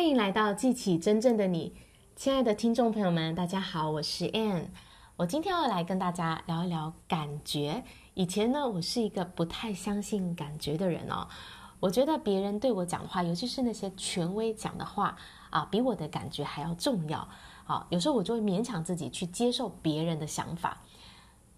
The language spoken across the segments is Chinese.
欢迎来到记起真正的你，亲爱的听众朋友们，大家好，我是 Anne。我今天要来跟大家聊一聊感觉。以前呢，我是一个不太相信感觉的人哦。我觉得别人对我讲的话，尤其是那些权威讲的话啊，比我的感觉还要重要。好，有时候我就会勉强自己去接受别人的想法。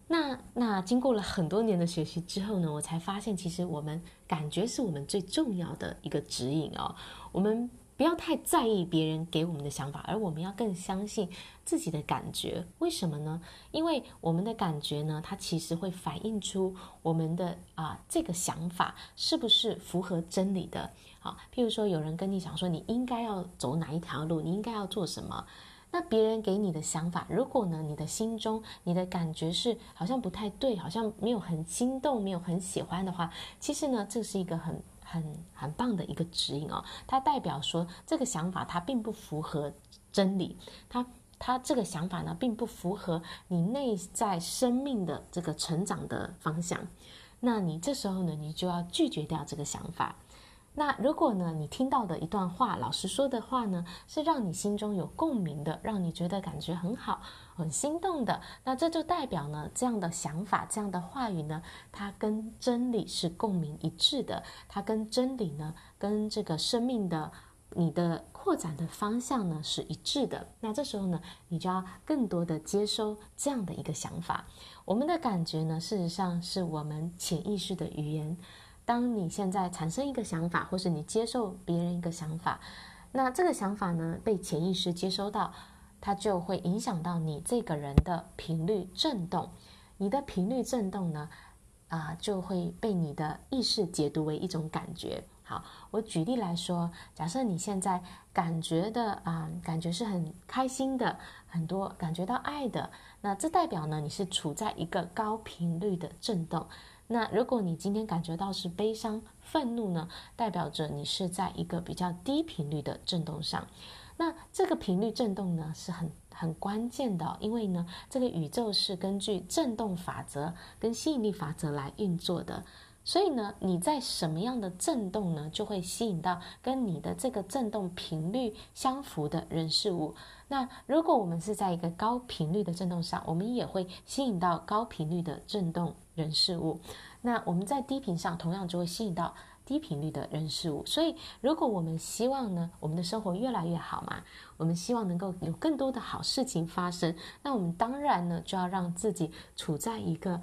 那那经过了很多年的学习之后呢，我才发现，其实我们感觉是我们最重要的一个指引哦。我们。不要太在意别人给我们的想法，而我们要更相信自己的感觉。为什么呢？因为我们的感觉呢，它其实会反映出我们的啊这个想法是不是符合真理的。好，譬如说有人跟你讲说你应该要走哪一条路，你应该要做什么，那别人给你的想法，如果呢你的心中你的感觉是好像不太对，好像没有很心动，没有很喜欢的话，其实呢这是一个很。很很棒的一个指引哦，它代表说这个想法它并不符合真理，它它这个想法呢并不符合你内在生命的这个成长的方向，那你这时候呢你就要拒绝掉这个想法。那如果呢，你听到的一段话，老师说的话呢，是让你心中有共鸣的，让你觉得感觉很好、很心动的，那这就代表呢，这样的想法、这样的话语呢，它跟真理是共鸣一致的，它跟真理呢，跟这个生命的你的扩展的方向呢是一致的。那这时候呢，你就要更多的接收这样的一个想法。我们的感觉呢，事实上是我们潜意识的语言。当你现在产生一个想法，或是你接受别人一个想法，那这个想法呢，被潜意识接收到，它就会影响到你这个人的频率震动。你的频率震动呢，啊、就会被你的意识解读为一种感觉。好，我举例来说，假设你现在感觉的啊、感觉是很开心的，很多感觉到爱的，那这代表呢，你是处在一个高频率的震动。那如果你今天感觉到是悲伤、愤怒呢，代表着你是在一个比较低频率的振动上。那这个频率振动呢，是很很关键的，因为呢，这个宇宙是根据振动法则跟吸引力法则来运作的。所以呢，你在什么样的振动呢，就会吸引到跟你的这个振动频率相符的人事物。那如果我们是在一个高频率的振动上，我们也会吸引到高频率的振动人事物。那我们在低频上，同样就会吸引到低频率的人事物。所以，如果我们希望呢，我们的生活越来越好嘛，我们希望能够有更多的好事情发生，那我们当然呢，就要让自己处在一个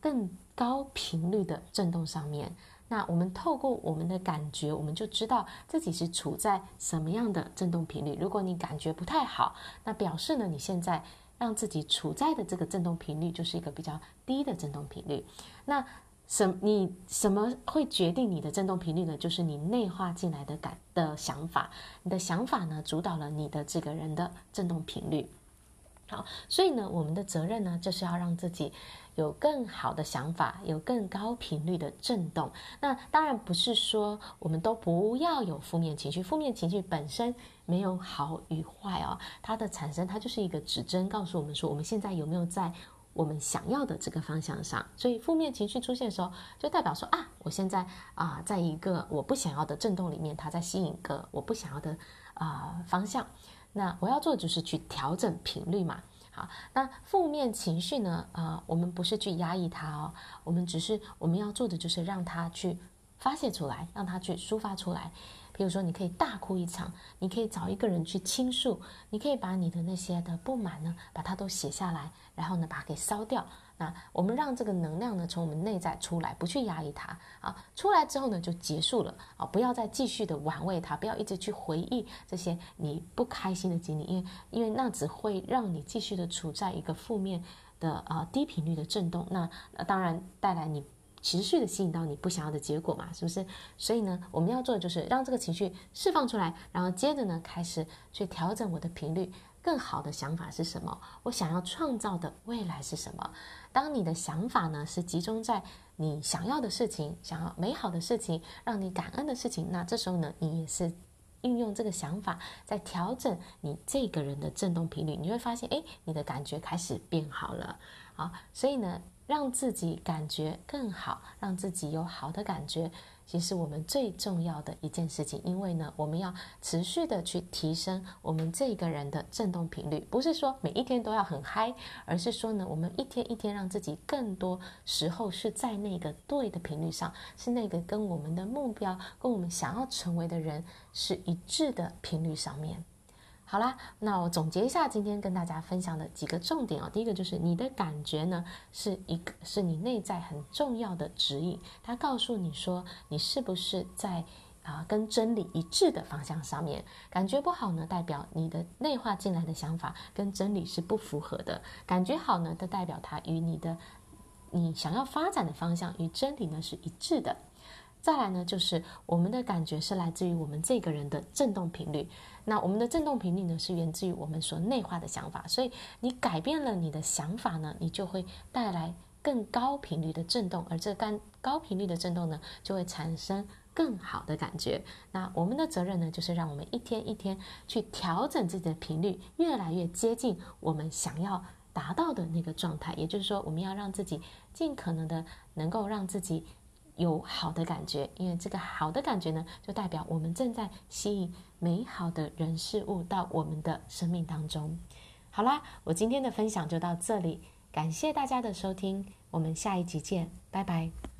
更高频率的振动上面，那我们透过我们的感觉，我们就知道自己是处在什么样的振动频率。如果你感觉不太好，那表示呢，你现在让自己处在的这个振动频率就是一个比较低的振动频率。那什你什么会决定你的振动频率呢？就是你内化进来的感的想法，你的想法呢，主导了你的这个人的振动频率。好，所以呢，我们的责任呢，就是要让自己有更好的想法，有更高频率的震动。那当然不是说我们都不要有负面情绪，负面情绪本身没有好与坏哦，它的产生它就是一个指针，告诉我们说我们现在有没有在我们想要的这个方向上。所以负面情绪出现的时候，就代表说啊，我现在啊，在一个我不想要的震动里面，它在吸引一个我不想要的啊方向。那我要做的就是去调整频率嘛。好，那负面情绪呢？呃，我们不是去压抑它哦，我们只是我们要做的就是让它去发泄出来，让它去抒发出来。比如说，你可以大哭一场，你可以找一个人去倾诉，你可以把你的那些的不满呢，把它都写下来，然后呢，把它给烧掉。那我们让这个能量呢，从我们内在出来，不去压抑它啊。出来之后呢，就结束了啊，不要再继续的玩味它，不要一直去回忆这些你不开心的经历，因为因为那只会让你继续的处在一个负面的啊低频率的震动，那那当然带来你持续的吸引到你不想要的结果嘛，是不是？所以呢，我们要做的就是让这个情绪释放出来，然后接着呢，开始去调整我的频率。更好的想法是什么？我想要创造的未来是什么？当你的想法呢，是集中在你想要的事情、想要美好的事情、让你感恩的事情，那这时候呢，你也是运用这个想法在调整你这个人的振动频率，你会发现，哎，你的感觉开始变好了。好，所以呢，让自己感觉更好，让自己有好的感觉，其实我们最重要的一件事情。因为呢，我们要持续的去提升我们这个人的振动频率，不是说每一天都要很嗨，而是说呢，我们一天一天让自己更多时候是在那个对的频率上，是那个跟我们的目标、跟我们想要成为的人是一致的频率上面。好啦，那我总结一下今天跟大家分享的几个重点哦。第一个就是你的感觉呢，是一个是你内在很重要的指引，它告诉你说你是不是在啊、跟真理一致的方向上面。感觉不好呢，代表你的内化进来的想法跟真理是不符合的。感觉好呢，就代表它与你的你想要发展的方向与真理呢是一致的。再来呢，就是我们的感觉是来自于我们这个人的振动频率。那我们的振动频率呢，是源自于我们所内化的想法。所以你改变了你的想法呢，你就会带来更高频率的振动，而这个高频率的振动呢，就会产生更好的感觉。那我们的责任呢，就是让我们一天一天去调整自己的频率，越来越接近我们想要达到的那个状态。也就是说，我们要让自己尽可能的能够让自己。有好的感觉，因为这个好的感觉呢，就代表我们正在吸引美好的人事物到我们的生命当中。好啦，我今天的分享就到这里，感谢大家的收听，我们下一集见，拜拜。